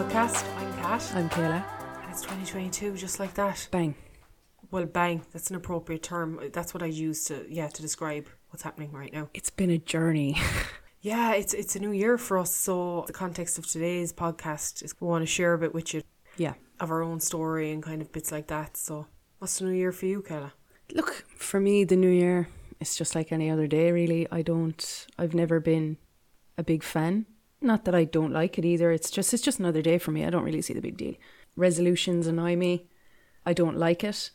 Podcast. I'm Kat. I'm Kayla. And it's 2022, just like that. Bang. Well, bang. That's an appropriate term. That's what I use to yeah to describe what's happening right now. It's been a journey. Yeah, it's it's a new year for us. So the context of today's podcast is we want to share a bit with you yeah. of our own story and kind of bits like that. So what's the new year for you, Kayla? Look, for me, the new year is just like any other day, really. I don't, I've never been a big fan. Not that I don't like it either. It's just, it's just another day for me. I don't really see the big deal. Resolutions annoy me. I don't like it.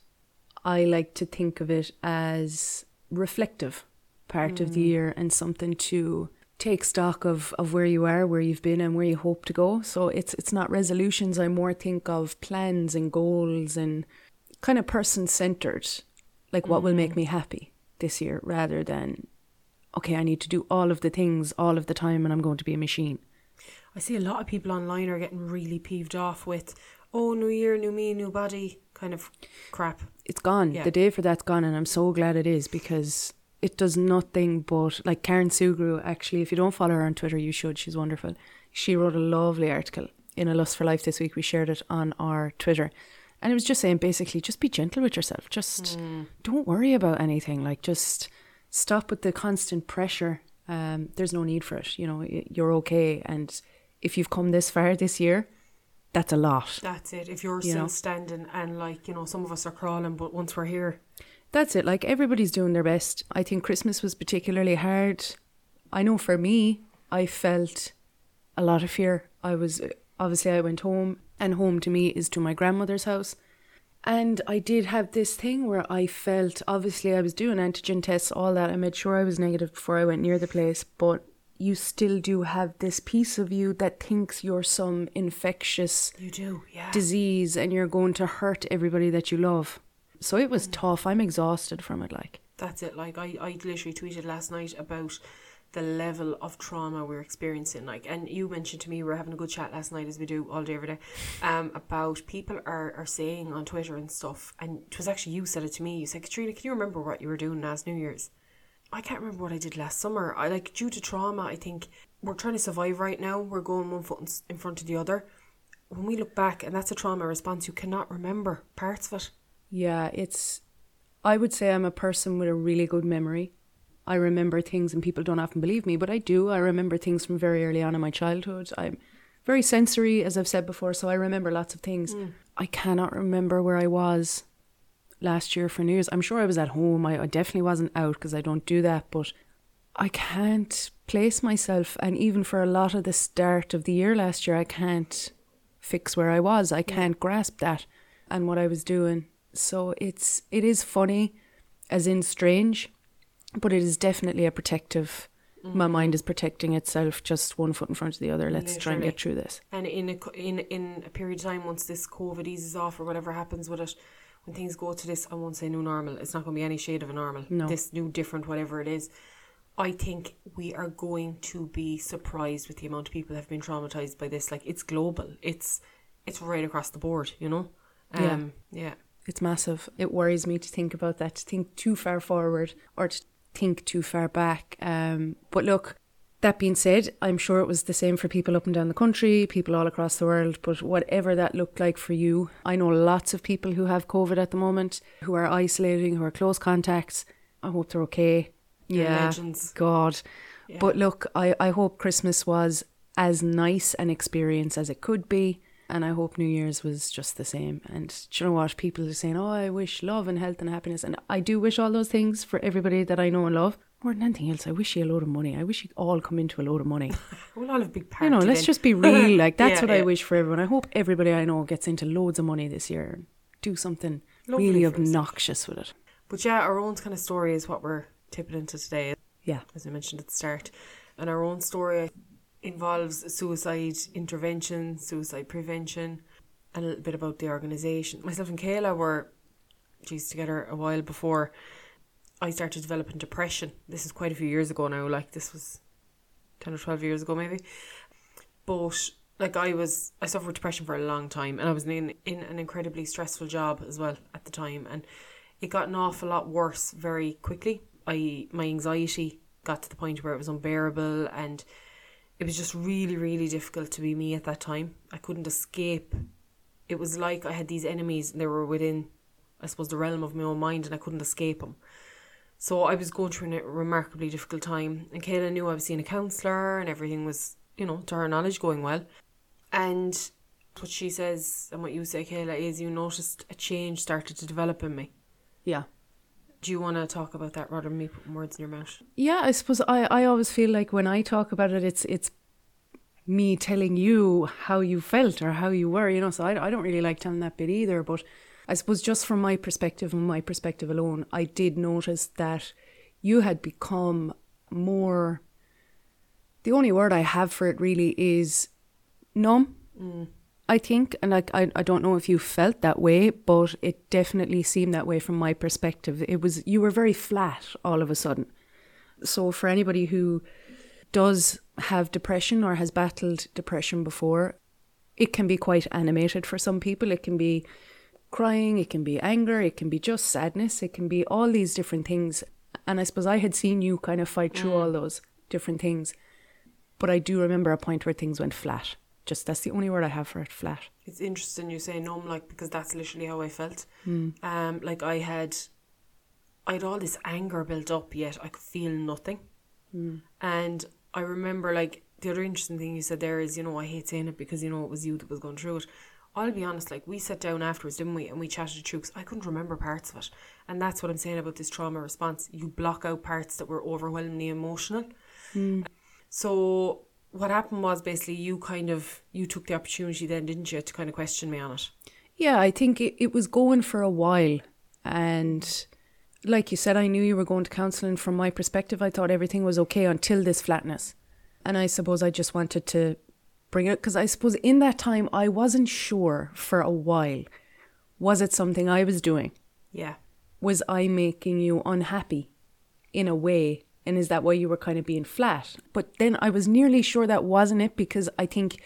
I like to think of it as reflective part of the mm. year and something to take stock of, of where you are, where you've been and where you hope to go. So it's it's not resolutions. I more think of plans and goals and kind of person centered. Like what will make mm-hmm. me happy this year rather than okay, I need to do all of the things all of the time and I'm going to be a machine. I see a lot of people online are getting really peeved off with, oh, new year, new me, new body kind of crap. It's gone. Yeah. The day for that's gone and I'm so glad it is because it does nothing but like Karen Sugrue actually, if you don't follow her on Twitter, you should. She's wonderful. She wrote a lovely article in A Lust for Life this week. We shared it on our Twitter. And it was just saying basically just be gentle with yourself. Just mm. don't worry about anything. Like just stop with the constant pressure. Um, there's no need for it. You know, you're okay. And if you've come this far this year, that's a lot. That's it. If you're You still know. standing and like, you know, some of us are crawling, but once we're here, That's it. Like everybody's doing their best. I think Christmas was particularly hard. I know for me, I felt a lot of fear. I was obviously I went home, and home to me is to my grandmother's house. And I did have this thing where I felt obviously I was doing antigen tests, all that. I made sure I was negative before I went near the place, but you still do have this piece of you that thinks you're some infectious you do, yeah. disease and you're going to hurt everybody that you love. So it was mm. tough. I'm exhausted from it. Like, That's it. Like I, I literally tweeted last night about the level of trauma we're experiencing. Like, and you mentioned to me we were having a good chat last night, as we do all day every day, um, about people are are saying on Twitter and stuff. And it was actually you said it to me. You said, Caitriona, can you remember what you were doing last New Year's? I can't remember what I did last summer. I like due to trauma. I think we're trying to survive right now. We're going one foot in, in front of the other. When we look back, and that's a trauma response, you cannot remember parts of it. yeah, it's. I would say I'm a person with a really good memory. I remember things, and people don't often believe me, but I do. I remember things from very early on in my childhood. I'm very sensory, as I've said before, so I remember lots of things. Mm. I cannot remember where I was last year for New Year's. I'm sure I was at home. I, I definitely wasn't out because I don't do that, but I can't place myself. And even for a lot of the start of the year last year, I can't fix where I was. I mm. can't grasp that and what I was doing. So it's it is funny, as in strange, but it is definitely a protective. My mind is protecting itself, just one foot in front of the other. Let's try and get through this. And in a in in a period of time, once this COVID eases off or whatever happens with it, when things go to this, I won't say new normal. It's not going to be any shade of a normal. No. This new different whatever it is. I think we are going to be surprised with the amount of people that have been traumatized by this. Like it's global. It's it's right across the board. You know. Yeah. Um, yeah. It's massive. It worries me to think about that, to think too far forward or to think too far back. Um, but look, that being said, I'm sure it was the same for people up and down the country, people all across the world. But whatever that looked like for you, I know lots of people who have COVID at the moment, who are isolating, who are close contacts. I hope they're okay. They're yeah, legends. God. Yeah. But look, I, I hope Christmas was as nice an experience as it could be. And I hope New Year's was just the same. And do you know what? People are saying, oh, I wish love and health and happiness. And I do wish all those things for everybody that I know and love. More than anything else, I wish you a load of money. I wish you all come into a load of money. We'll all have big you know, let's then. just be real. Like, that's Yeah, what I wish for everyone. I hope everybody I know gets into loads of money this year and do something Lovely really obnoxious with it. But yeah, our own kind of story is what we're tipping into today. Yeah. as I mentioned at the start. And our own story involves suicide intervention, suicide prevention, and a little bit about the organisation. Myself and Kayla were, geez, together a while before I started developing depression. This is quite a few years ago now, like this was 10 or 12 years ago maybe. But like I was, I suffered depression for a long time and I was in, in an incredibly stressful job as well at the time. And it got an awful lot worse very quickly. I My anxiety got to the point where it was unbearable and it was just really, really difficult to be me at that time. I couldn't escape. It was like I had these enemies and they were within, I suppose, the realm of my own mind and I couldn't escape them. So I was going through a remarkably difficult time. And Kayla knew I was seeing a counsellor and everything was, you know, to her knowledge, going well. And what she says and what you say, Kayla, is you noticed a change started to develop in me. Yeah. Do you want to talk about that rather than me putting words in your mouth? Yeah, I suppose I, I always feel like when I talk about it, it's it's me telling you how you felt or how you were, you know. So I, I don't really like telling that bit either. But I suppose just from my perspective and my perspective alone, I did notice that you had become more. The only word I have for it really is numb. Mm. I think, and like I, I don't know if you felt that way, but it definitely seemed that way from my perspective. It was you were very flat all of a sudden. So for anybody who does have depression or has battled depression before, it can be quite animated for some people. It can be crying, it can be anger, it can be just sadness, it can be all these different things. And I suppose I had seen you kind of fight through Mm. all those different things. But I do remember a point where things went flat. Just that's the only word I have for it, flat. It's interesting you say numb, like because that's literally how I felt. Hmm. Um, like I had, I had all this anger built up, yet I could feel nothing. Hmm. And I remember, like the other interesting thing you said there is, you know, I hate saying it because you know it was you that was going through it. I'll be honest, like we sat down afterwards, didn't we? And we chatted through 'cause I couldn't remember parts of it. And that's what I'm saying about this trauma response. You block out parts that were overwhelmingly emotional. So what happened was basically you kind of you took the opportunity then, didn't you, to kind of question me on it. Yeah, I think it, it was going for a while. And like you said, I knew you were going to counselling. From my perspective, I thought everything was okay until this flatness. And I suppose I just wanted to bring it because I suppose in that time I wasn't sure for a while. Was it something I was doing? Yeah. Was I making you unhappy in a way? And is that why you were kind of being flat? But then I was nearly sure that wasn't it because I think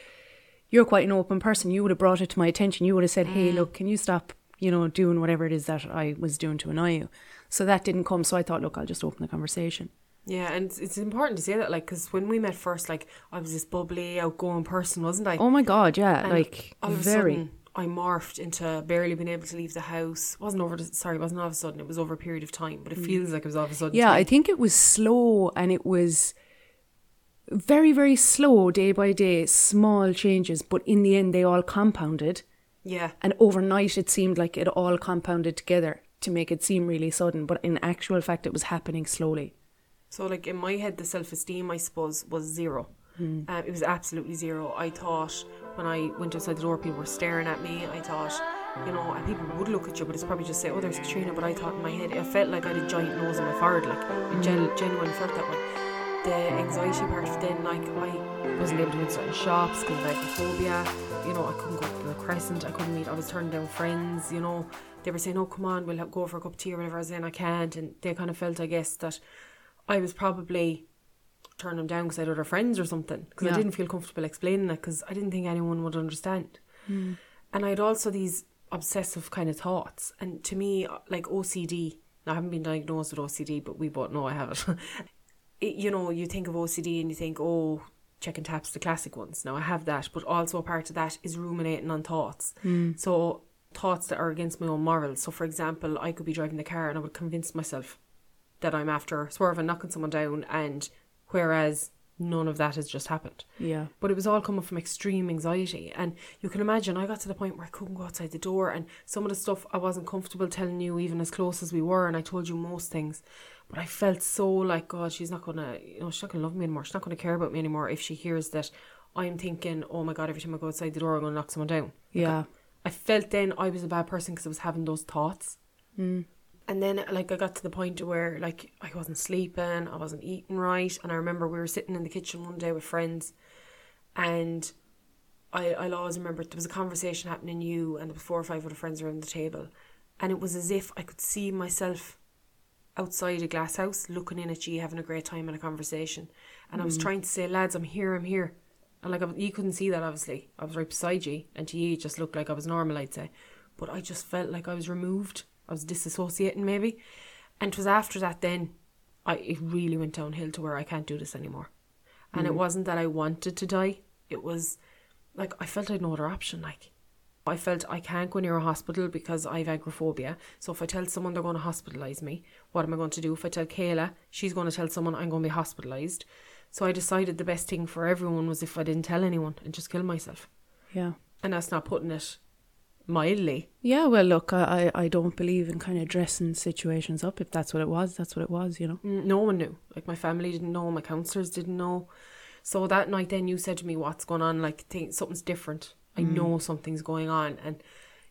you're quite an open person. You would have brought it to my attention. You would have said, hey, mm. look, can you stop, you know, doing whatever it is that I was doing to annoy you? So that didn't come. So I thought, look, I'll just open the conversation. Yeah, and it's, important to say that, like, because when we met first, like, I was this bubbly, outgoing person, wasn't I? Oh my God, yeah, And like all of a very. sudden, I morphed into barely being able to leave the house. It wasn't over. The, sorry, it wasn't all of a sudden. It was over a period of time, but it feels like it was all of a sudden. Mm. Yeah, I think it was slow and it was very, very slow day by day, small changes, but in the end, they all compounded. yeah, And overnight, it seemed like it all compounded together to make it seem really sudden. But in actual fact, it was happening slowly. So, like in my head, the self esteem, I suppose, was zero. Um, it was absolutely zero. I thought when I went outside the door, people were staring at me. I thought, you know, and people would look at you, but it's probably just say, "Oh, there's Caitriona." But I thought in my head, it felt like I had a giant nose on my forehead. Like it gen- mm. genuinely felt that way. The anxiety part of then, like I wasn't able to go in certain shops because of agoraphobia. You know, I couldn't go to the Crescent. I couldn't meet. I was turning down friends. You know, they were saying, "Oh, come on, we'll go for a cup of tea or whatever." I was saying, "I can't," and they kind of felt, I guess, that I was probably turning them down because I had other friends or something because Yeah. I didn't feel comfortable explaining it because I didn't think anyone would understand. Hmm. And I had also these obsessive kind of thoughts. And to me, like OCD, now I haven't been diagnosed with OCD, but we both know I have it. it you know, you think of OCD and you think, oh, checking taps, the classic ones. Now I have that, but also a part of that is ruminating on thoughts. Hmm. So thoughts that are against my own morals. So for example, I could be driving the car and I would convince myself that I'm after swerving, knocking someone down, and whereas none of that has just happened. Yeah. But it was all coming from extreme anxiety. And you can imagine, I got to the point where I couldn't go outside the door. And some of the stuff I wasn't comfortable telling you, even as close as we were. And I told you most things. But I felt so like, God, she's not going to, you know, she's not to love me anymore. She's not going to care about me anymore if she hears that I'm thinking, oh my God, every time I go outside the door, I'm going to knock someone down. Yeah. I felt then I was a bad person because I was having those thoughts. Mm. And then, like, I got to the point where, like, I wasn't sleeping, I wasn't eating right. And I remember we were sitting in the kitchen one day with friends, and I, I'll always remember there was a conversation happening, you and there was four or five other friends around the table. And it was as if I could see myself outside a glass house looking in at you having a great time in a conversation. And I was mm. trying to say, lads, I'm here, I'm here. And like, I, you couldn't see that, obviously. I was right beside you, and to you, it just looked like I was normal, I'd say. But I just felt like I was removed. I was disassociating, maybe. And it was after that then, I it really went downhill to where I can't do this anymore. And it mm. wasn't that I wanted to die. It was like I felt I had no other option. Like I felt I can't go near a hospital because I have agoraphobia. So if I tell someone they're going to hospitalise me, what am I going to do? If I tell Kayla, she's going to tell someone I'm going to be hospitalised. So I decided the best thing for everyone was if I didn't tell anyone and just kill myself. Yeah. And that's not putting it mildly. Yeah, well, look, I, I I don't believe in kind of dressing situations up. If that's what it was, that's what it was, you know. Mm, No one knew. Like my family didn't know, my counsellors didn't know. So that night, then you said to me, "What's going on? Like, think something's different. I know something's going on." And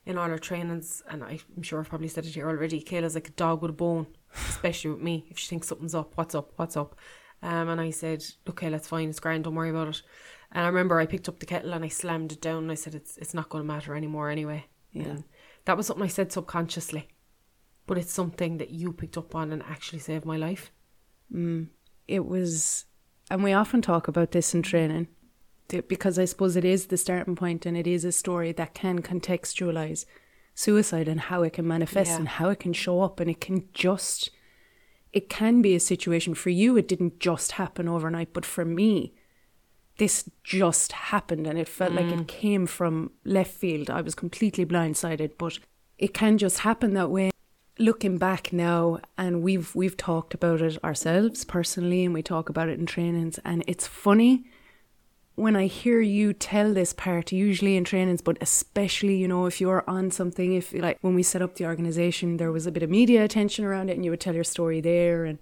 in all our trainings, and I'm sure I've probably said it here already. Kayla's like a dog with a bone, especially with me. If she thinks something's up, what's up? What's up? Um, and I said, "Okay, that's fine. It's grand. Don't worry about it." And I remember I picked up the kettle and I slammed it down. And I said, "It's it's not going to matter anymore anyway." Yeah. And that was something I said subconsciously, but it's something that you picked up on and actually saved my life. Mm. it was, and we often talk about this in training because I suppose it is the starting point and it is a story that can contextualize suicide and how it can manifest Yeah. and how it can show up and it can just, it can be a situation for you. It didn't just happen overnight, but for me, this just happened and it felt like it mm. came from left field. I was completely blindsided, but it can just happen that way. Looking back now, and we've we've talked about it ourselves personally, and we talk about it in trainings, and it's funny when I hear you tell this part, usually in trainings, but especially, you know, if you're on something, if like when we set up the organization, there was a bit of media attention around it, and you would tell your story there, and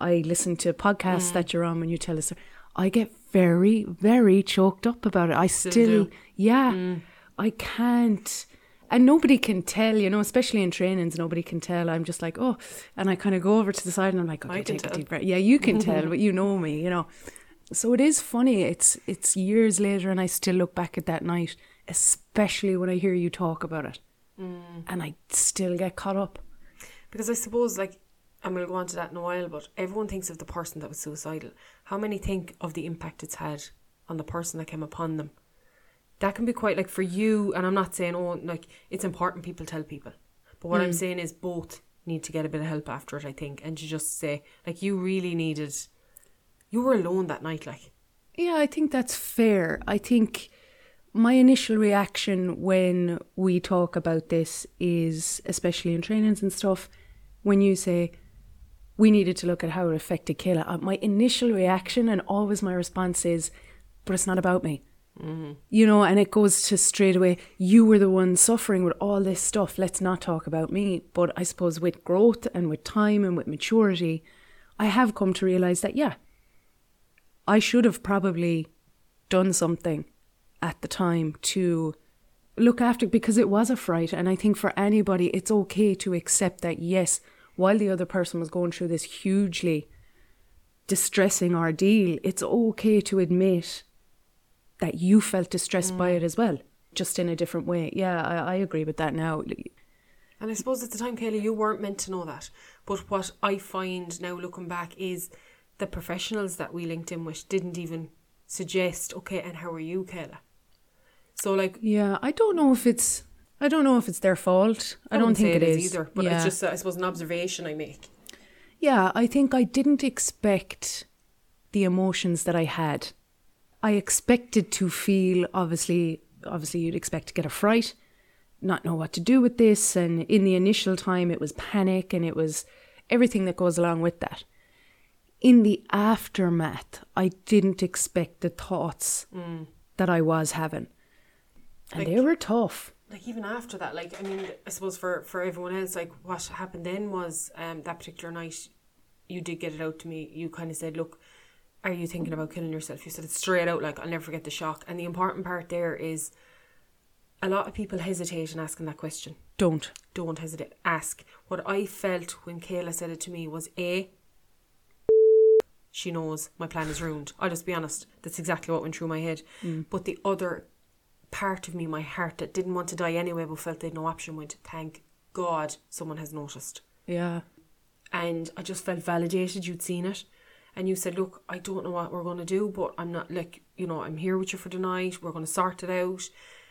I listen to podcasts mm. that you're on when you tell us. I get very, very choked up about it. I still, do. yeah, mm. I can't. And nobody can tell, you know, especially in trainings, nobody can tell. I'm just like, oh, and I kind of go over to the side and I'm like, okay, take a deep breath. Yeah, you can tell, but you know me, you know. So it is funny. It's it's years later, and I still look back at that night, especially when I hear you talk about it, mm. and I still get caught up. Because I suppose, like, and we'll go on to that in a while, but everyone thinks of the person that was suicidal. How many think of the impact it's had on the person that came upon them? That can be quite like for you, and I'm not saying, oh, like, it's important people tell people. But what I'm hmm. saying is both need to get a bit of help after it, I think, and to just say, like, you really needed, you were alone that night, like. Yeah, I think that's fair. I think my initial reaction when we talk about this is, especially in trainings and stuff, when you say we needed to look at how it affected Kayla, uh, my initial reaction and always my response is, but it's not about me. You know, and it goes to straight away, you were the one suffering with all this stuff. Let's not talk about me. But I suppose with growth and with time and with maturity, I have come to realize that, yeah, I should have probably done something at the time to look after because it was a fright and I think for anybody it's okay to accept that yes while the other person was going through this hugely distressing ordeal it's okay to admit that you felt distressed by it mm. as well just in a different way yeah I, I agree with that now And I suppose at the time, Kayla, you weren't meant to know that. But what I find now looking back is the professionals that we linked in with didn't even suggest, okay, and how are you, Kayla? So, like, yeah I don't know if it's I don't know if it's their fault I, don't think it is either. But yeah. it's just, uh, I suppose, an observation I make. Yeah, I think I didn't expect the emotions that I had. I expected to feel obviously obviously you'd expect to get a fright, not know what to do with this and in the initial time it was panic and it was everything that goes along with that. In the aftermath, I didn't expect the thoughts that I was having. And they were tough. Like even after that like i mean i suppose for for everyone else like what happened then was um that particular night you did get it out to me. You kind of said look are you thinking about killing yourself? You said it straight out like i'll never forget the shock. And the important part there is a lot of people hesitate in asking that question. Don't. don't hesitate. Ask. What i felt when kayla said it to me was a she knows my plan is ruined. I'll just be honest that's exactly what went through my head. But the other part of me, my heart that didn't want to die anyway but felt they'd no option went, thank God someone has noticed. Yeah. And I just felt validated you'd seen it. And you said, Look, I don't know what we're going to do, but I'm not like, you know, I'm here with you for the night. We're going to sort it out.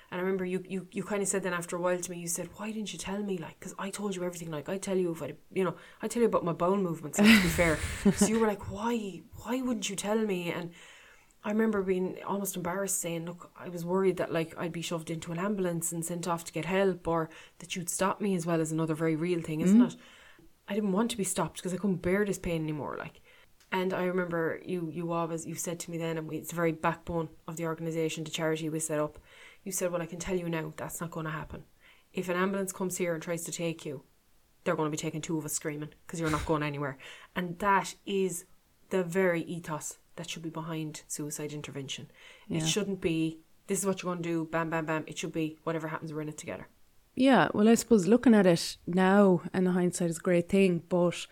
And I remember you, you, you kind of said then after a while to me, you said, Why didn't you tell me? Like, because I told you everything. Like, I tell you if I, you know, I tell you about my bowel movements, to be fair. So you were like, Why? Why wouldn't you tell me? And I remember being almost embarrassed saying, Look, I was worried that like I'd be shoved into an ambulance and sent off to get help or that you'd stop me as well as another very real thing, isn't mm. it? I didn't want to be stopped because I couldn't bear this pain anymore. Like and I remember you you always you said to me then and we, it's the very backbone of the organisation, the charity we set up. You said, Well I can tell you now, that's not gonna happen. If an ambulance comes here and tries to take you, they're going to be taking two of us screaming because you're not going anywhere. And that is the very ethos that should be behind suicide intervention. Yeah. It shouldn't be, this is what you're going to do, bam, bam, bam. It should be, whatever happens, we're in it together. Yeah, well, I suppose looking at it now and the hindsight is a great thing, but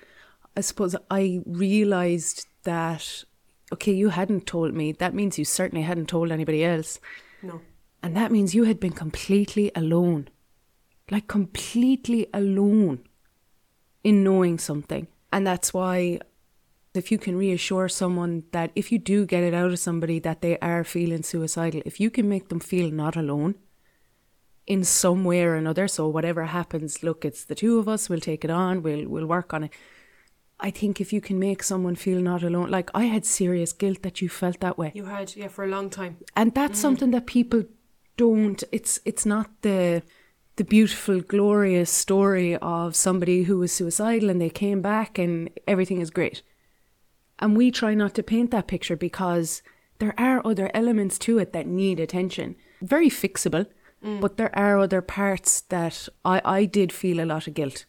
I suppose I realised that, okay, you hadn't told me. That means you certainly hadn't told anybody else. No. And that means you had been completely alone. Like, completely alone in knowing something. And that's why, if you can reassure someone that if you do get it out of somebody that they are feeling suicidal, if you can make them feel not alone in some way or another, so whatever happens, look, it's the two of us, we'll take it on, we'll, we'll work on it. I think if you can make someone feel not alone, like I had serious guilt that you felt that way You had, yeah, for a long time. and that's mm. something that people don't it's it's not the the beautiful glorious story of somebody who was suicidal and they came back and everything is great and we try not to paint that picture because there are other elements to it that need attention very fixable but there are other parts that I, I did feel a lot of guilt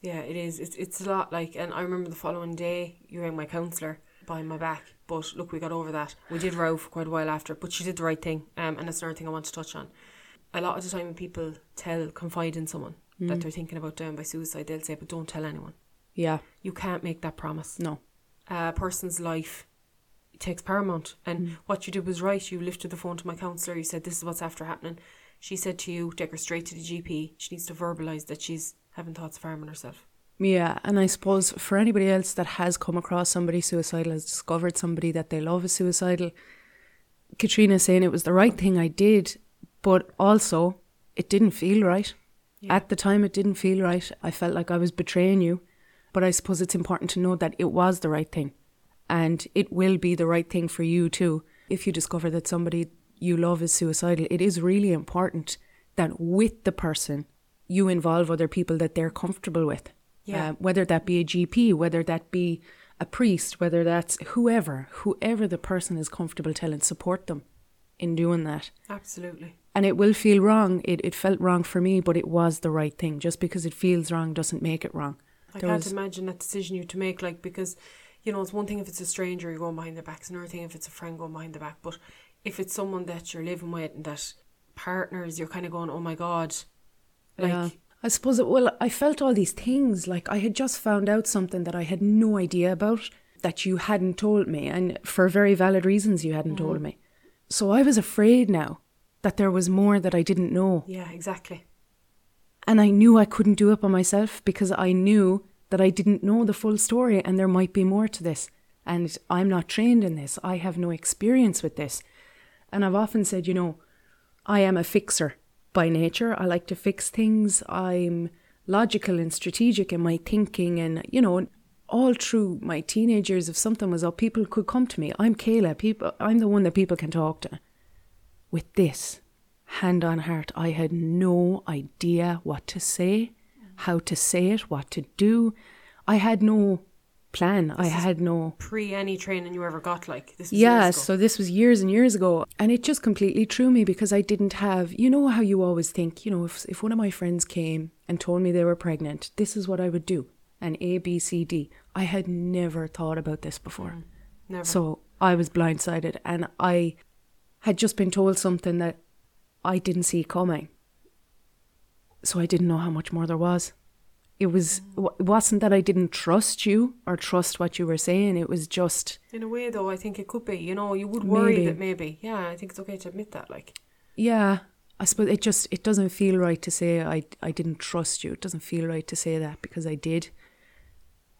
Yeah, it is. It's, it's a lot like, and I remember the following day, you rang my counsellor behind my back. But look, we got over that. We did row for quite a while after, but she did the right thing. Um, and that's another thing I want to touch on. A lot of the time when people tell, confide in someone that they're thinking about dying by suicide, they'll say, but don't tell anyone. yeah You can't make that promise. no A person's life takes paramount. And mm. what you did was right. You lifted the phone to my counsellor. You said, this is what's after happening. She said to you, take her straight to the GP. She needs to verbalise that she's having thoughts of harming herself. Yeah, and I suppose for anybody else that has come across somebody suicidal, has discovered somebody that they love is suicidal, Caitriona saying it was the right thing I did, but also it didn't feel right. Yeah. At the time, it didn't feel right. I felt like I was betraying you, but I suppose it's important to know that it was the right thing, and it will be the right thing for you too. If you discover that somebody you love is suicidal, it is really important that with the person you involve other people that they're comfortable with. Yeah. Uh, whether that be a GP, whether that be a priest, whether that's whoever, whoever the person is comfortable telling, support them in doing that. Absolutely. And it will feel wrong. It, it felt wrong for me, but it was the right thing. Just because it feels wrong doesn't make it wrong. I There can't was- imagine that decision you to make, like, because, you know, it's one thing if it's a stranger, you're going behind their back. It's another thing if it's a friend going behind their back. But if it's someone that you're living with and that partners, you're kind of going, oh my God. Like, yeah. I suppose, it, well, I felt all these things. Like I had just found out something that I had no idea about that you hadn't told me. And for very valid reasons, you hadn't told mm-hmm. me. So I was afraid now that there was more that I didn't know. yeah, exactly. And I knew I couldn't do it by myself because I knew that I didn't know the full story and there might be more to this. And I'm not trained in this. I have no experience with this. And I've often said, you know, I am a fixer by nature. I like to fix things. I'm logical and strategic in my thinking. And, you know, all through my teenage years, if something was up, people could come to me. I'm Kayla. People, I'm the one that people can talk to. With this, hand on heart, I had no idea what to say, how to say it, what to do. I had no plan. I This is had no. Pre any training you ever got, like, this Yeah, so this was years and years ago. And it just completely threw me because I didn't have, you know, how you always think, you know, if, if one of my friends came and told me they were pregnant, this is what I would do. And A, B, C, D. I had never thought about this before. Mm, never. So I was blindsided and I had just been told something that I didn't see coming. So I didn't know how much more there was. It was mm. it wasn't that I didn't trust you or trust what you were saying. It was just In a way, though, I think it could be. You know, you would worry Maybe. that maybe. Yeah, I think it's okay to admit that. Like, yeah. I suppose it just it doesn't feel right to say I I didn't trust you. It doesn't feel right to say that because I did.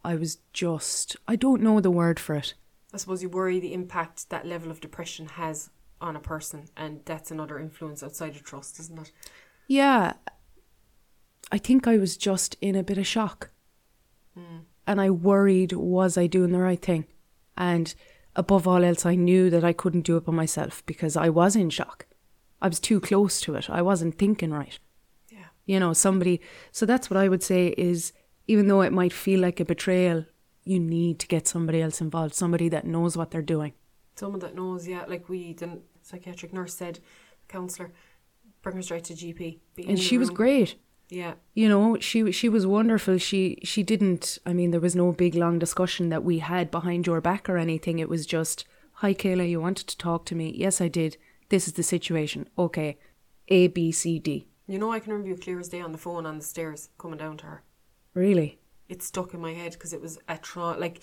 I was just I don't know the word for it. I suppose you worry the impact that level of depression has on a person, and that's another influence outside of trust, isn't it? Yeah. I think I was just in a bit of shock. Hmm. And I worried, was I doing the right thing? And above all else, I knew that I couldn't do it by myself because I was in shock. I was too close to it. I wasn't thinking right. Yeah. You know, somebody. So that's what I would say is even though it might feel like a betrayal, you need to get somebody else involved, somebody that knows what they're doing. Someone that knows, yeah, like we, the psychiatric nurse said, counsellor, bring her straight to GP. And the she was great. Yeah. you know she she was wonderful she she didn't i mean there was no big long discussion that we had behind your back or anything it was just hi kayla you wanted to talk to me yes i did this is the situation okay a b c d You know, I can remember you clear as day on the phone on the stairs coming down to her. really It stuck in my head because it was a tra- like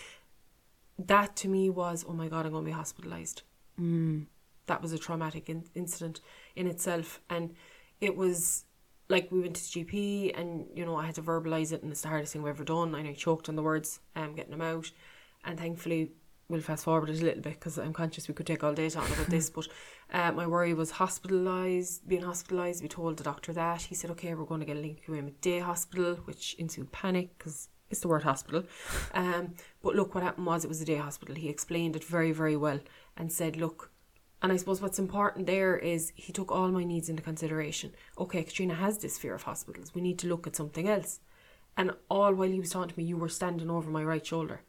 that to me was oh my god I'm going to be hospitalized. Mm. That was a traumatic in- incident in itself, and it was like we went to the GP and you know I had to verbalize it, and it's the hardest thing I've ever done. And I choked on the words, um, getting them out, and thankfully. We'll fast forward it a little bit because I'm conscious we could take all day talking about this. But uh, my worry was hospitalised, being hospitalised. We told the doctor that. He said, okay, we're going to get a link you in with day hospital, which ensued panic because it's the word hospital. Um, but look, what happened was it was a day hospital. He explained it very, very well and said, look, and I suppose what's important there is he took all my needs into consideration. Okay, Caitriona has this fear of hospitals. We need to look at something else. And all while he was talking to me, you were standing over my right shoulder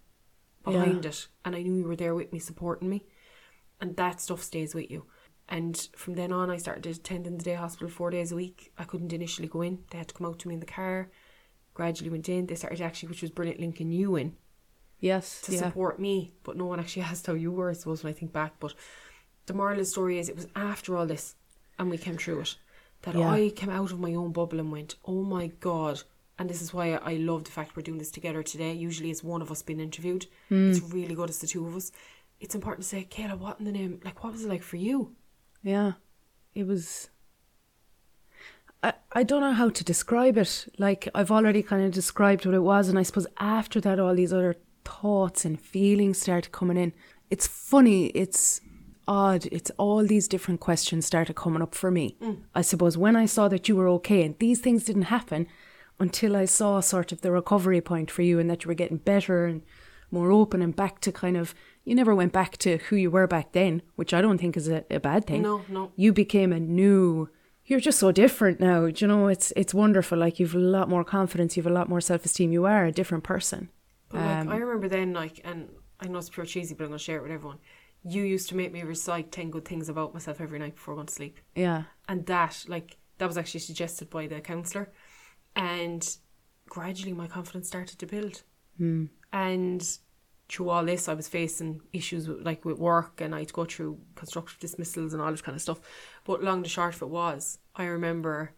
behind it. And I knew you were there with me, supporting me. And that stuff stays with you. And from then on, I started attending the day hospital four days a week. I couldn't initially go in. They had to come out to me in the car. Gradually went in. They started actually, which was brilliant, linking you in yes to yeah support me, but no one actually asked how you were, I suppose, when I think back. But the moral of the story is it was after all this and we came through it that Yeah. I came out of my own bubble and went, oh my God. And this is why I love the fact we're doing this together today. Usually it's one of us being interviewed. Hmm. It's really good, it's the two of us. It's important to say, Kayla, what in the name, like, what was it like for you? yeah it was I, I don't know how to describe it. Like I've already kind of described what it was, and I suppose after that, all these other thoughts and feelings started coming in. It's funny. It's odd. It's all these different questions started coming up for me. Mm. I suppose when I saw that you were okay, and these things didn't happen until I saw sort of the recovery point for you, and that you were getting better and more open and back to kind of. You never went back to who you were back then, which I don't think is a, a bad thing No, no. you became a new you're just so different now Do you know it's it's wonderful like you've a lot more confidence you've a lot more self-esteem you are a different person But like, um, I remember then, like, and I know it's pure cheesy, but I'm to share it with everyone. You used to make me recite 10 good things about myself every night before going to sleep. yeah. And that like that was actually suggested by the counsellor. And gradually my confidence started to build. Hmm. And through all this I was facing issues with, like with work and I'd go through constructive dismissals and all this kind of stuff. But long the short of it was I remember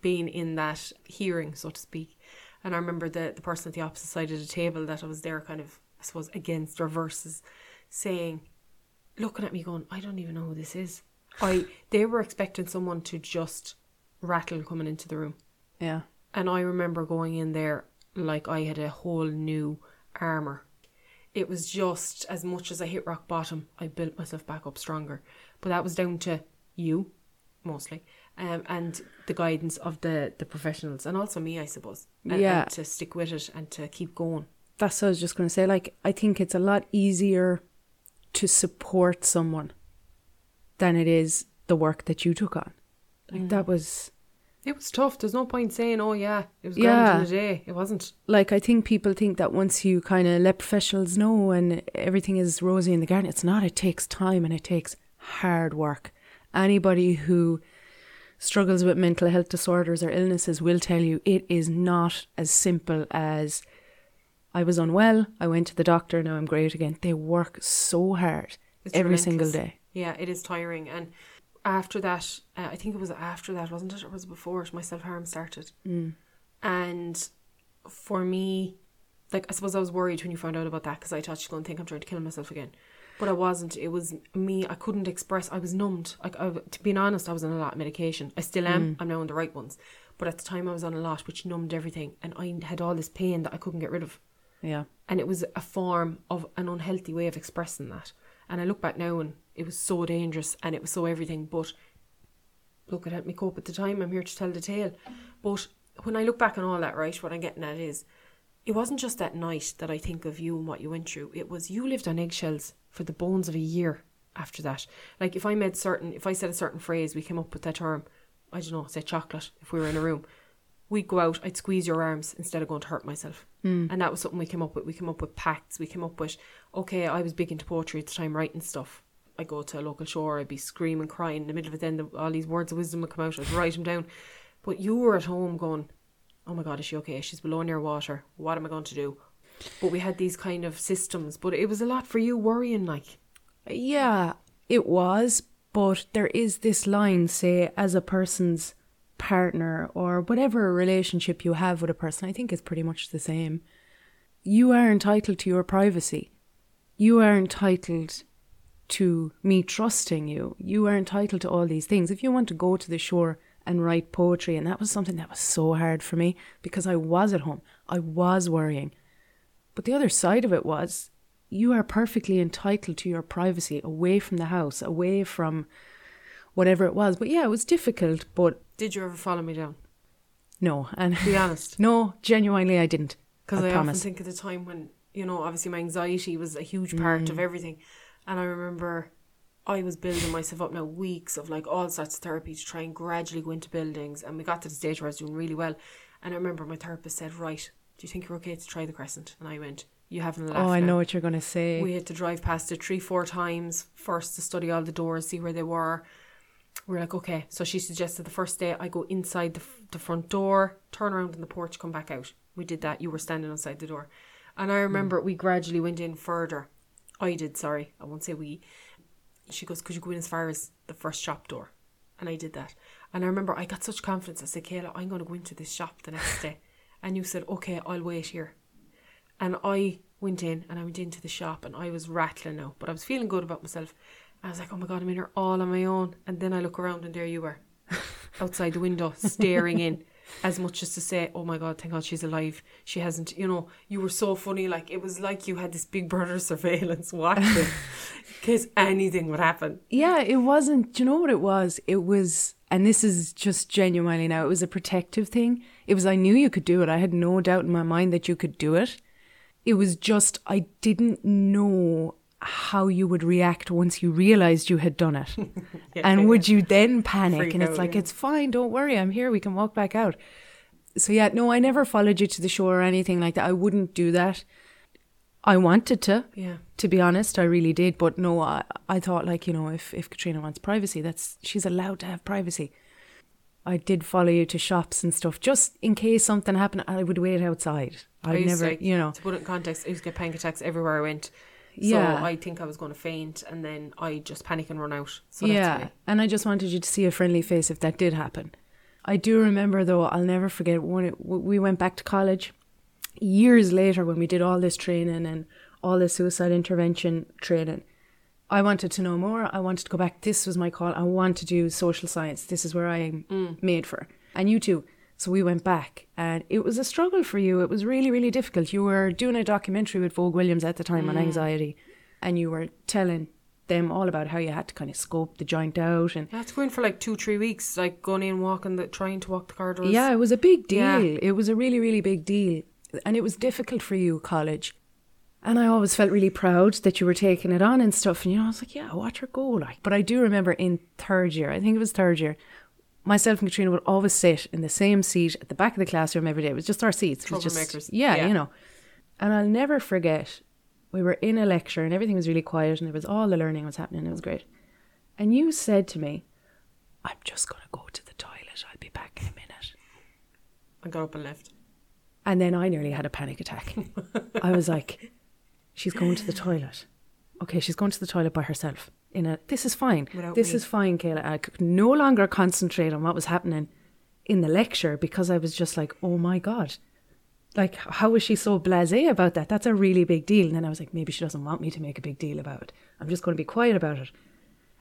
being in that hearing so to speak. And I remember the, the person at the opposite side of the table that I was there kind of I suppose against reverses saying looking at me going, I don't even know who this is. I they were expecting someone to just rattle coming into the room. yeah And I remember going in there like I had a whole new armour. It was just as much as I hit rock bottom, I built myself back up stronger. But that was down to you, mostly, um, and the guidance of the, the professionals and also me, I suppose. And, Yeah. and to stick with it and to keep going. that's what I was just going to say like I think it's a lot easier to support someone than it is the work that you took on like mm. that was It was tough. There's no point saying, oh yeah, it was grand a day. It wasn't. like I think people think that once you kind of let professionals know and everything is rosy in the garden, it's not. It takes time and it takes hard work. Anybody who struggles with mental health disorders or illnesses will tell you it is not as simple as I was unwell, I went to the doctor, now I'm great again. They work so hard It's every relentless. single day. Yeah, it is tiring. And after that, uh, I think it was after that, wasn't it? Or was it before it? My self harm started. Mm. And for me, like, I suppose I was worried when you found out about that because I thought you going to think I'm trying to kill myself again. But I wasn't. It was me. I couldn't express. I was numbed. Like, I, to be honest, I was on a lot of medication. I still am. I'm now on the right ones. But at the time, I was on a lot, which numbed everything. And I had all this pain that I couldn't get rid of Yeah. and it was a form of an unhealthy way of expressing that. And I look back now and it was so dangerous and it was so everything. But look, it helped me cope at the time. I'm here to tell the tale. But when I look back on all that, right, what I'm getting at is it wasn't just that night that I think of you and what you went through. It was you lived on eggshells for the bones of a year after that. Like if I made certain, if I said a certain phrase, we came up with that term. I don't know, say chocolate. If we were in a room, we'd go out. I'd squeeze your arms instead of going to hurt myself. Mm. And that was something we came up with. We came up with pacts. We came up with. Okay, I was big into poetry at the time, writing stuff. I go to a local shore. I'd be screaming, crying in the middle of it. Then the, all these words of wisdom would come out. I'd write them down. But you were at home going, "Oh my God, is she okay? She's below near water. What am I going to do?" But we had these kind of systems. But it was a lot for you worrying, like. Yeah, it was. But there is this line, say, as a person's partner or whatever relationship you have with a person, I think is pretty much the same. You are entitled to your privacy. You are entitled to me trusting you. You are entitled to all these things. If you want to go to the shore and write poetry, and that was something that was so hard for me because I was at home, I was worrying. But the other side of it was you are perfectly entitled to your privacy away from the house, away from whatever it was. But yeah, it was difficult, but. Did you ever follow me down? No. And To be honest. no, genuinely, I didn't. Because I, I often think of the time when, you know, obviously my anxiety was a huge part mm. of everything. And I remember I was building myself up now weeks of like all sorts of therapy to try and gradually go into buildings. And we got to the stage where I was doing really well. And I remember my therapist said, Right, do you think you're okay to try the crescent? And I went, You haven't left. Oh, I now. know what you're going to say. We had to drive past it three, four times first to study all the doors, see where they were. We are like, okay. So she suggested the first day I go inside the, f- the front door, turn around in the porch, come back out. We did that. You were standing outside the door. And I remember mm. we gradually went in further. I did, sorry. I won't say we. She goes, could you go in as far as the first shop door? And I did that. And I remember I got such confidence. I said, Kayla, I'm going to go into this shop the next day. And you said, okay, I'll wait here. And I went in and I went into the shop and I was rattling now, but I was feeling good about myself. I was like, oh my God, I'm in here all on my own. And then I look around and there you were outside the window staring in as much as to say, oh my God, thank God she's alive. She hasn't, you know, you were so funny. Like it was like you had this big brother surveillance watching in case anything would happen. Yeah, it wasn't, do you know what it was? It was, and this is just genuinely now, it was a protective thing. It was, I knew you could do it. I had no doubt in my mind that you could do it. It was just, I didn't know how you would react once you realized you had done it. yeah, and yeah. would you then panic? Freak and it's out, like, yeah. it's fine, don't worry, I'm here, we can walk back out. So, yeah, no, I never followed you to the shore or anything like that. I wouldn't do that. I wanted to, yeah. To be honest, I really did. But no, I, I thought like you know, if if Caitriona wants privacy, that's she's allowed to have privacy. I did follow you to shops and stuff just in case something happened. I would wait outside. I never, to, you know, to put it in context, I used to get panic attacks everywhere I went. Yeah. So I think I was going to faint and then I just panic and run out. So yeah. And I just wanted you to see a friendly face if that did happen. I do remember though, I'll never forget when it, we went back to college years later when we did all this training and all this suicide intervention training. I wanted to know more. I wanted to go back. This was my call. I want to do social science. This is where I am mm. made for. And you too. So we went back and it was a struggle for you. It was really, really difficult. You were doing a documentary with Vogue Williams at the time mm. on anxiety and you were telling them all about how you had to kind of scope the joint out and that's going for like two, three weeks, like going in walking the trying to walk the corridors. Yeah, it was a big deal. Yeah. It was a really, really big deal. And it was difficult for you, college. And I always felt really proud that you were taking it on and stuff. And you know, I was like, yeah, watch her go. Like, but I do remember in third year, I think it was third year, myself and Caitriona would always sit in the same seat at the back of the classroom every day. It was just our seats. It was just, yeah, yeah, you know. And I'll never forget, we were in a lecture and everything was really quiet and it was all the learning was happening. It was great. And you said to me, I'm just going to go to the toilet. I'll be back in a minute. I got up and left. And then I nearly had a panic attack. I was like, she's going to the toilet. Okay, she's going to the toilet by herself in a this is fine. Without this me. is fine, Kayla. I could no longer concentrate on what was happening in the lecture because I was just like, oh my God. Like, how is she so blasé about that? That's a really big deal. And then I was like, maybe she doesn't want me to make a big deal about it. I'm just going to be quiet about it.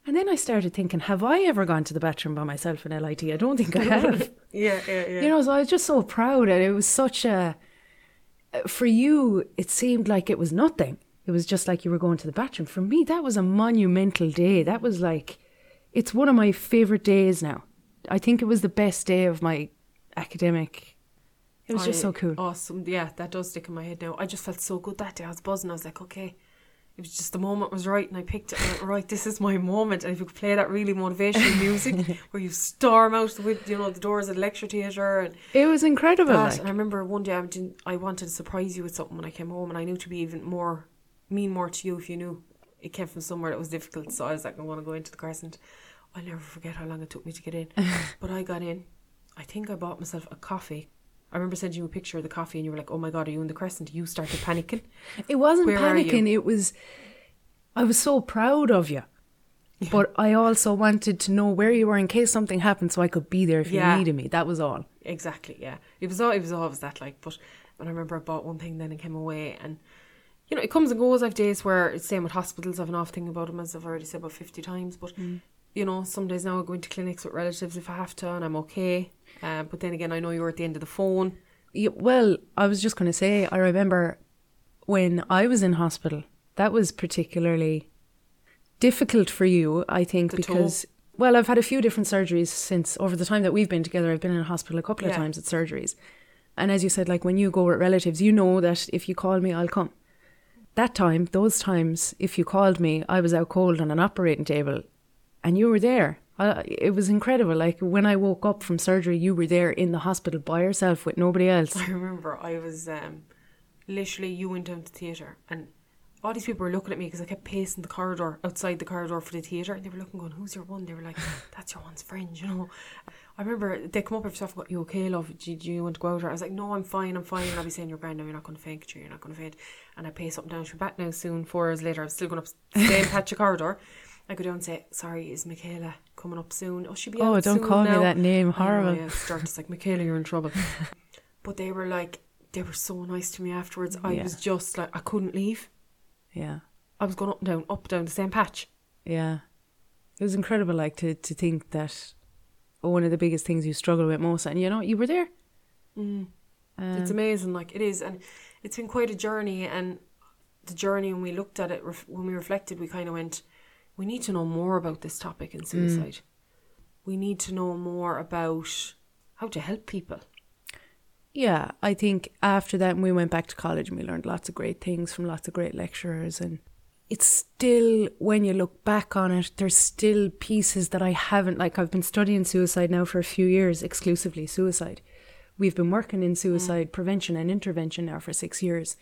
And then I started thinking, have I ever gone to the bathroom by myself in LIT? I don't think I have. yeah, yeah, yeah. You know, so I was just so proud. And it was such a, uh, for you, it seemed like it was nothing. It was just like you were going to the bathroom. For me, that was a monumental day. That was like, it's one of my favourite days now. I think it was the best day of my academic It was just so cool. Awesome. Yeah, that does stick in my head now. I just felt so good that day. I was buzzing. I was like, okay. It was just the moment was right, and I picked it. And I went, right, this is my moment. And if you could play that really motivational music where you storm out the win- you know the doors of the lecture theatre and It was incredible. like. And I remember one day I, didn't, I wanted to surprise you with something when I came home, and I knew to be even more mean more to you if you knew it came from somewhere that was difficult. So I was like, I want to go into the crescent. I'll never forget how long it took me to get in. but I got in. I think I bought myself a coffee. I remember sending you a picture of the coffee, and you were like, "Oh my god, are you in the crescent?" You started panicking. It wasn't Where panicking. It was, I was so proud of you. But I also wanted to know where you were in case something happened so I could be there if Yeah. you needed me. That was all. Exactly, yeah. It was all it was always that like, but and I remember I bought one thing then and came away and you know, it comes and goes. I've days where it's same with hospitals, I've an off thing about them as I've already said about fifty times. But you know, some days now I go into clinics with relatives if I have to and I'm okay. Um, but then again I know you're at the end of the phone. Yeah, well, I was just going to say, I remember when I was in hospital, that was particularly difficult for you, I think, The toe. because, well, I've had a few different surgeries since over the time that we've been together. I've been in hospital a couple of Yeah. times at surgeries. And as you said, like when you go with relatives, you know that if you call me, I'll come. That time, those times, if you called me, I was out cold on an operating table and you were there. I, it was incredible. Like when I woke up from surgery, you were there in the hospital by yourself with nobody else. I remember I was um, literally you went down to the theatre and all these people were looking at me because I kept pacing the corridor outside the corridor for the theatre and they were looking going who's your one they were like that's your one's friend you know I remember they come up every so often you okay love do, do you want to go out I was like no I'm fine I'm fine and I'll be saying you're grand now you're not going to faint you're not going to faint and I pace up and down she'll back now soon four hours later I'm still going up the same patch of corridor I go down and say sorry is Michaela coming up soon oh she'll be Oh, don't call me that name. Horrible. yeah, start like Michaela, you're in trouble. but they were like, they were so nice to me afterwards. I Yeah. was just like, I couldn't leave. Yeah. I was going up and down, up and down the same patch. Yeah. It was incredible, like, to, to think that one of the biggest things you struggle with most, and you know, you were there. Mm. Um, it's amazing, like it is, and it's been quite a journey. And the journey, when we looked at it, ref- when we reflected, we kind of went, we need to know more about this topic in suicide. We need to know more about how to help people. yeah, I think after that, we went back to college and we learned lots of great things from lots of great lecturers. And it's still, when you look back on it, there's still pieces that I haven't, like, I've been studying suicide now for a few years, exclusively suicide. We've been working in mm. suicide prevention and intervention now for six years.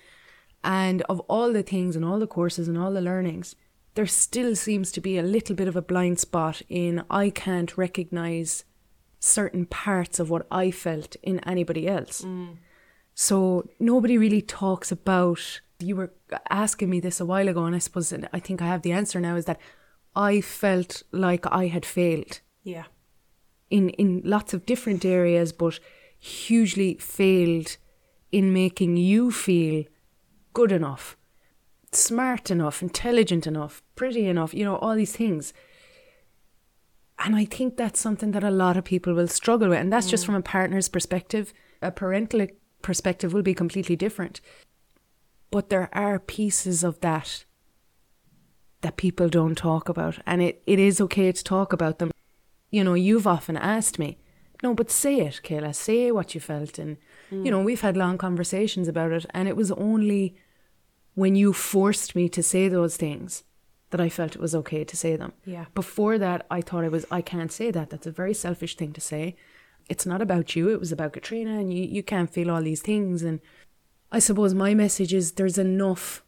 And of all the things and all the courses and all the learnings, there still seems to be a little bit of a blind spot in I can't recognize certain parts of what I felt in anybody else. Mm. So nobody really talks about. You were asking me this a while ago, and I suppose I think I have the answer now. Is that I felt like I had failed Yeah. in in lots of different areas, but hugely failed in making you feel good enough, smart enough, intelligent enough, pretty enough, you know, all these things. And I think that's something that a lot of people will struggle with. And that's just mm. from a partner's perspective. A parental perspective will be completely different. But there are pieces of that that people don't talk about. And it, it is okay to talk about them. You know, you've often asked me, no, but say it, Kayla, say what you felt. And, you know, we've had long conversations about it. And it was only when you forced me to say those things that I felt it was okay to say them. Yeah. Before that, I thought it was, I can't say that. That's a very selfish thing to say. It's not about you. It was about Caitriona, and you, you can't feel all these things. And I suppose my message is there's enough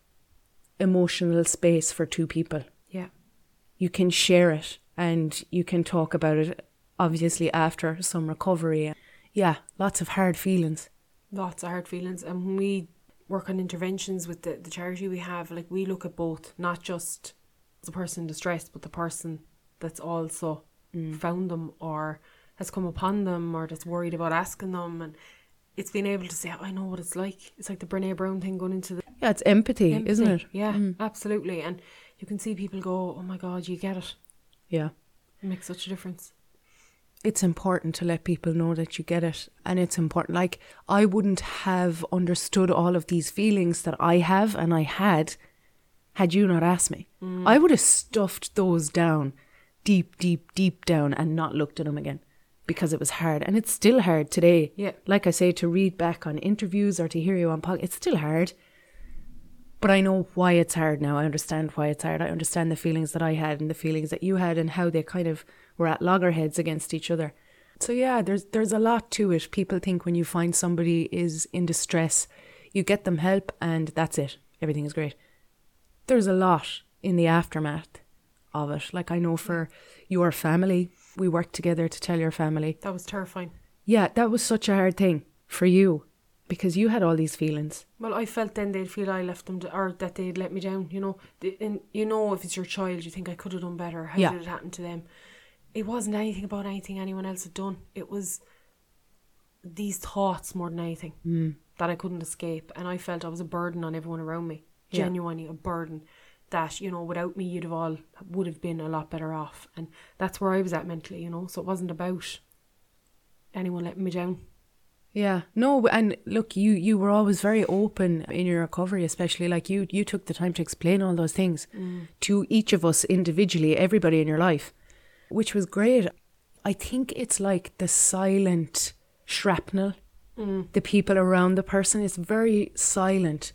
emotional space for two people. Yeah. You can share it and you can talk about it, obviously, after some recovery. Yeah, lots of hard feelings. lots of hard feelings and when we work on interventions with the, the charity we have like we look at both not just the person in distress but the person that's also mm. found them or has come upon them or that's worried about asking them and it's being able to say oh, i know what it's like. It's like the Brené Brown thing going into the Yeah, it's empathy, empathy. isn't it? yeah mm. absolutely. And you can see people go oh my god you get it. Yeah. it makes such a difference. It's important to let people know that you get it and it's important. Like i wouldn't have understood all of these feelings that i have and i had had you not asked me. Mm. I would have stuffed those down deep deep deep down and not looked at them again because it was hard. And it's still hard today. Yeah. Like I say, to read back on interviews or to hear you on podcast, it's still hard. But I know why it's hard now. I understand why it's hard. I understand the feelings that I had and the feelings that you had and how they kind of were at loggerheads against each other. So yeah, there's there's a lot to it. People think when you find somebody is in distress, you get them help and that's it. Everything is great. There's a lot in the aftermath of it. Like I know for your family, we worked together to tell your family. That was terrifying. Yeah, that was such a hard thing for you because you had all these feelings. Well, I felt then they'd feel I left them, to, or that they'd let me down. You know, and you know if it's your child, you think I could have done better. How Yeah. did it happen to them? It wasn't anything about anything anyone else had done. It was these thoughts more than anything Hmm. that I couldn't escape, and I felt I was a burden on everyone around me. Yeah. Genuinely a burden that you know without me you'd have all would have been a lot better off, and that's where I was at mentally. You know, so it wasn't about anyone letting me down. Yeah, no, and look, you you were always very open in your recovery, especially like you you took the time to explain all those things mm. to each of us individually, everybody in your life, which was great. I think it's like the silent shrapnel. Mm. The people around the person is very silent,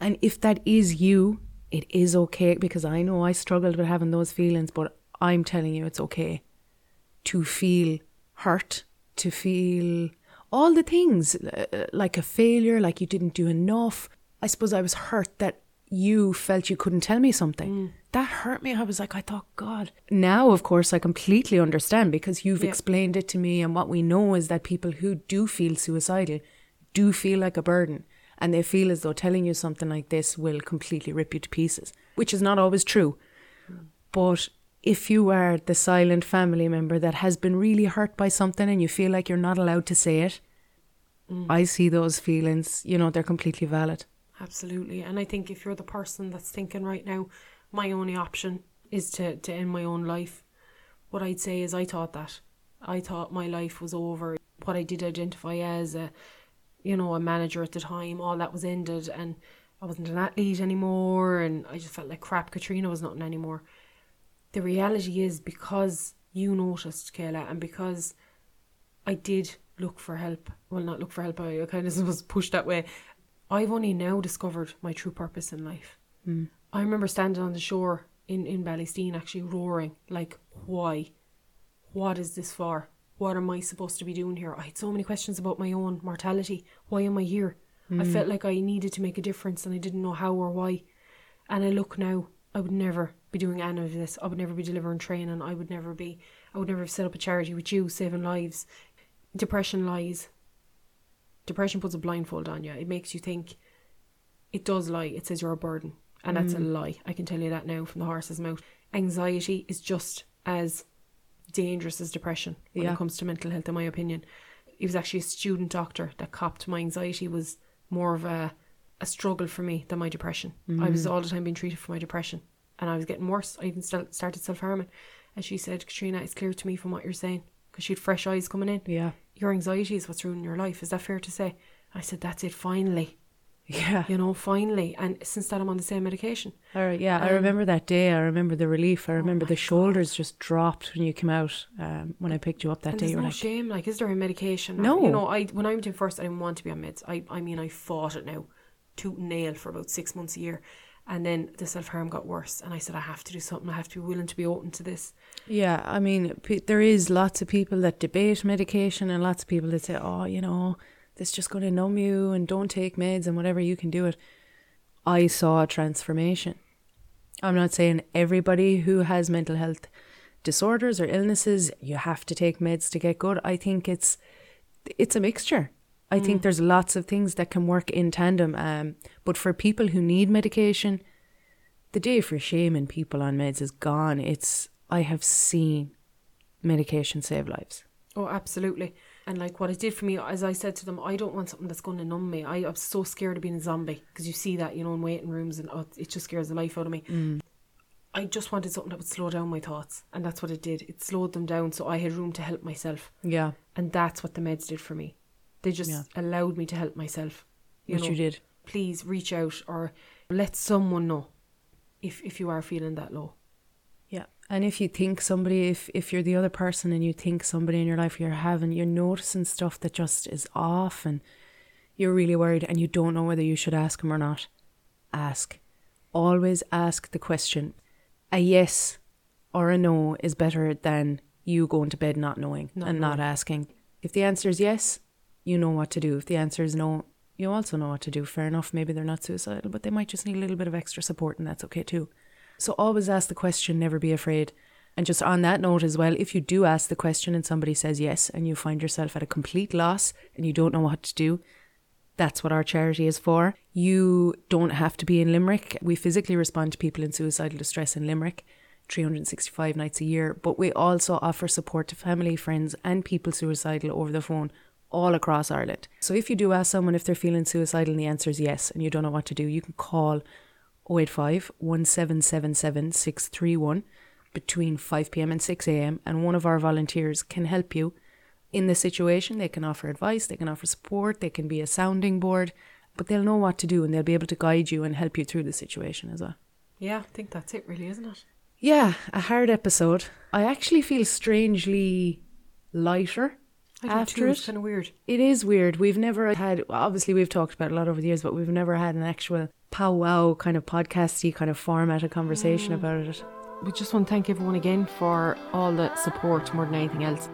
and if that is you, it is okay because I know I struggled with having those feelings, but I'm telling you, it's okay to feel hurt, to feel all the things uh, like a failure, like you didn't do enough. I suppose I was hurt that you felt you couldn't tell me something. That hurt me. I was like, I thought, God. Now, of course, I completely understand because you've Yeah. explained it to me. And what we know is that people who do feel suicidal do feel like a burden. And they feel as though telling you something like this will completely rip you to pieces, which is not always true. But if you are the silent family member that has been really hurt by something and you feel like you're not allowed to say it, mm. I see those feelings, you know, they're completely valid. Absolutely. And I think if you're the person that's thinking right now, my only option is to, to end my own life, what I'd say is I thought that. I thought my life was over. What I did identify as a, you know, a manager at the time, all that was ended and I wasn't an athlete anymore and I just felt like crap. Caitriona was nothing anymore. The reality is because you noticed, Kayla, and because I did look for help. Well, not look for help. I kind of was pushed that way. I've only now discovered my true purpose in life. Hmm. I remember standing on the shore in in Ballysteen, actually roaring like, "Why? What is this for? What am I supposed to be doing here?" I had so many questions about my own mortality. Why am I here? I hmm. felt like I needed to make a difference, and I didn't know how or why. And I look now, I would never be doing any of this. I would never be delivering training. I would never be. I would never have set up a charity with you, saving lives. Depression lies. Depression puts a blindfold on you. It makes you think. It does lie. It says you're a burden, and that's a hmm. lie. I can tell you that now from the horse's mouth. Anxiety is just as dangerous as depression when Yeah. it comes to mental health, in my opinion. It was actually a student doctor that copped my anxiety was more of a a struggle for me than my depression. I was mm. all the time being treated for my depression, and I was getting worse. I even st- started self harming, and she said, "Caitriona, it's clear to me from what you're saying because she had fresh eyes coming in. Yeah. Your anxiety is what's ruining your life. Is that fair to say?" I said, "That's it. Finally, Yeah. you know, finally." And since that, I'm on the same medication. All right, yeah, I Um, remember that day. I remember the relief. I remember my the shoulders just dropped when you came out. Um, when I picked you up that And day, there's no like, shame. Like, is there a medication? No. You know, I when I went in first, I didn't want to be on meds. I, I mean, I fought it now, to nail for about six months a year, and then the self harm got worse. And I said, I have to do something. I have to be willing to be open to this. Yeah, I mean, there is lots of people that debate medication, and lots of people that say, "Oh, you know, this just going to numb you, and don't take meds, and whatever you can do it." I saw a transformation. I'm not saying everybody who has mental health disorders or illnesses you have to take meds to get good. I think it's it's a mixture. I think there's lots of things that can work in tandem. Um, but for people who need medication, the day for shaming people on meds is gone. It's I have seen medication save lives. Oh, absolutely. And like what it did for me, as I said to them, I don't want something that's going to numb me. I, I'm so scared of being a zombie because you see that, you know, in waiting rooms and oh, it just scares the life out of me. Mm. I just wanted something that would slow down my thoughts. And that's what it did. It slowed them down so I had room to help myself. Yeah, And that's what the meds did for me. They just Yeah. allowed me to help myself. You which know, you did. Please reach out or let someone know if, if you are feeling that low. And if you think somebody, if, if you're the other person and you think somebody in your life you're having, you're noticing stuff that just is off and you're really worried and you don't know whether you should ask them or not, ask. Always ask the question. A yes or a no is better than you going to bed not knowing Not and not asking. If the answer is yes, you know what to do. If the answer is no, you also know what to do. Fair enough, maybe they're not suicidal, but they might just need a little bit of extra support, and that's okay too. So always ask the question, never be afraid. And just on that note as well, if you do ask the question and somebody says yes, and you find yourself at a complete loss and you don't know what to do, that's what our charity is for. You don't have to be in Limerick. We physically respond to people in suicidal distress in Limerick 365 nights a year, but we also offer support to family, friends, and people suicidal over the phone all across Ireland. So if you do ask someone if they're feeling suicidal and the answer is yes and you don't know what to do, you can call 085 1777 631 between 5 pm and 6 am, and one of our volunteers can help you in the situation. They can offer advice, they can offer support, they can be a sounding board, but they'll know what to do and they'll be able to guide you and help you through the situation as well. Yeah, I think that's it, really, isn't it? Yeah, a hard episode. I actually feel strangely lighter after it. It's kind of weird. It is weird. We've never had, obviously, we've talked about it a lot over the years, but we've never had an actual powwow kind of podcasty kind of format of conversation mm. about it. We just want to thank everyone again for all the support more than anything else.